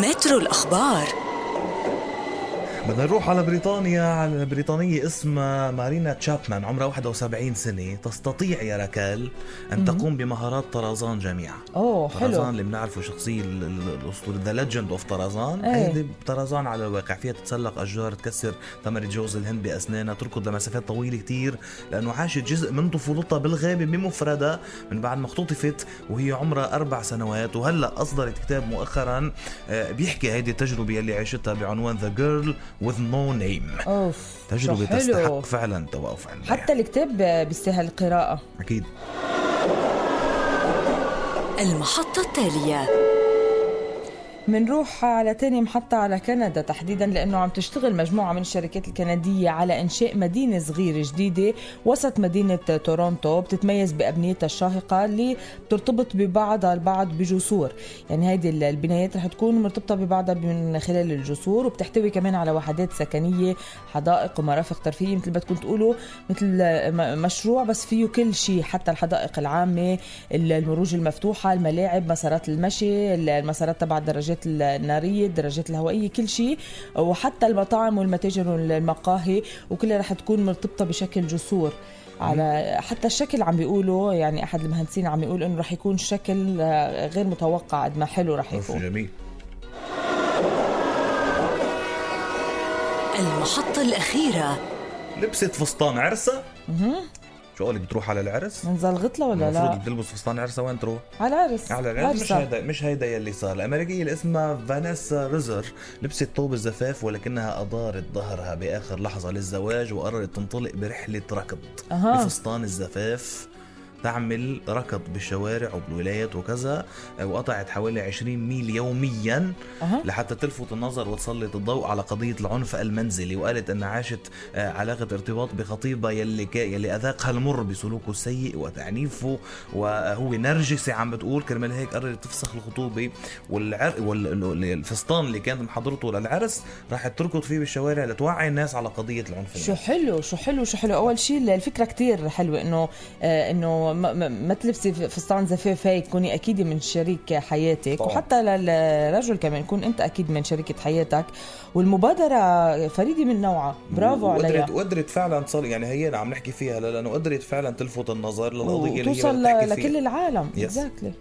مترو الأخبار. بدنا نروح على بريطانيا. على بريطانية اسمها مارينا تشابمان عمرها 71 سنة. تستطيع يا ركال أن تقوم بمهارات طرزان جميعا. طرزان حلو. اللي بنعرفه شخصية ال- ال- الأسطورة The Legend of Tarzan. هيدي طرزان على الواقع فيها تتسلق أشجار تكسر ثمرة جوز الهند بأسنانها تركض لمسافات طويلة كتير لأنه عاشت جزء من طفولتها بالغابة بمفردها من بعد ما اختطفت وهي عمرها أربع سنوات. وهلأ أصدرت كتاب مؤخرا آه، بيحكي هيدي التجربة اللي عاشتها بعنوان ذا جيرل with no name. أوف حلو. تستحق فعلا توقف عندها حتى الكتاب بيستاهل القراءة. أكيد. المحطة التالية. منروح على تاني محطة على كندا تحديدا لأنه عم تشتغل مجموعة من الشركات الكندية على إنشاء مدينة صغيرة جديدة وسط مدينة تورونتو بتتميز بأبنيتها الشاهقة اللي بترتبط ببعضها البعض بجسور. يعني هيدي ال- البنايات رح تكون مرتبطة ببعضها من خلال الجسور وبتحتوي كمان على وحدات سكنية حدائق ومرافق ترفيهية مثل ما تكون تقولوا مثل مشروع بس فيه كل شيء حتى الحدائق العامة المروج المفتوحة الملاعب مسارات المشي المسارات تبع الدراجات النارية الدراجات الهوائية كل شيء. وحتى المطاعم والمتاجر والمقاهي وكلها رح تكون مرتبطة بشكل جسور. على حتى الشكل عم بيقولوا يعني أحد المهندسين عم يقول إنه رح يكون شكل آه، غير متوقع قد ما حلو رح يكون. جميل. المحطة الأخيرة. لبست فستان عرسة. شو قولك بتروح على العرس؟ من زلغتلة ولا المفروض لا؟ بتلبس فستان عرسة وين تروح؟ على العرس على العرس مش. هيدا مش هيدا يلي صار الأمريكية اللي اسمها فانيسا ريزر لبست ثوب الزفاف ولكنها ادارت ظهرها بآخر لحظة للزواج وقررت تنطلق برحلة ركض أها. بفستان الزفاف تعمل ركض بالشوارع وبالولايات وكذا وقطعت حوالي 20 ميل يوميا. لحتى تلفت النظر وتسلط الضوء على قضية العنف المنزلي وقالت أنها عاشت آه، علاقة ارتباط بخطيبها يلي يلي أذاقها المر بسلوكه السيء وتعنيفه وهو نرجسي عم بتقول كرمال هيك قررت تفسخ الخطوبة والعر... والفستان اللي كانت محضرته للعرس راحت تركض فيه بالشوارع لتوعي الناس على قضية العنف شو حلو شو حلو شو حلو أول شيء الفكرة كتير حلوة إنه آه انه ما, تلبسي فستان زفاف هيك تكوني أكيد من شريك حياتك. طبعاً. وحتى للرجل كمان يكون أنت أكيد من شريكة حياتك. والمبادرة فريدة من نوعها. برافو وقدرت عليها. وقدرت فعلا تصل يعني هي عم نحكي فيها لأنه قدرت فعلا تلفت النظر للقضية اللي هي لكل العالم. Yes. اكزاكتلي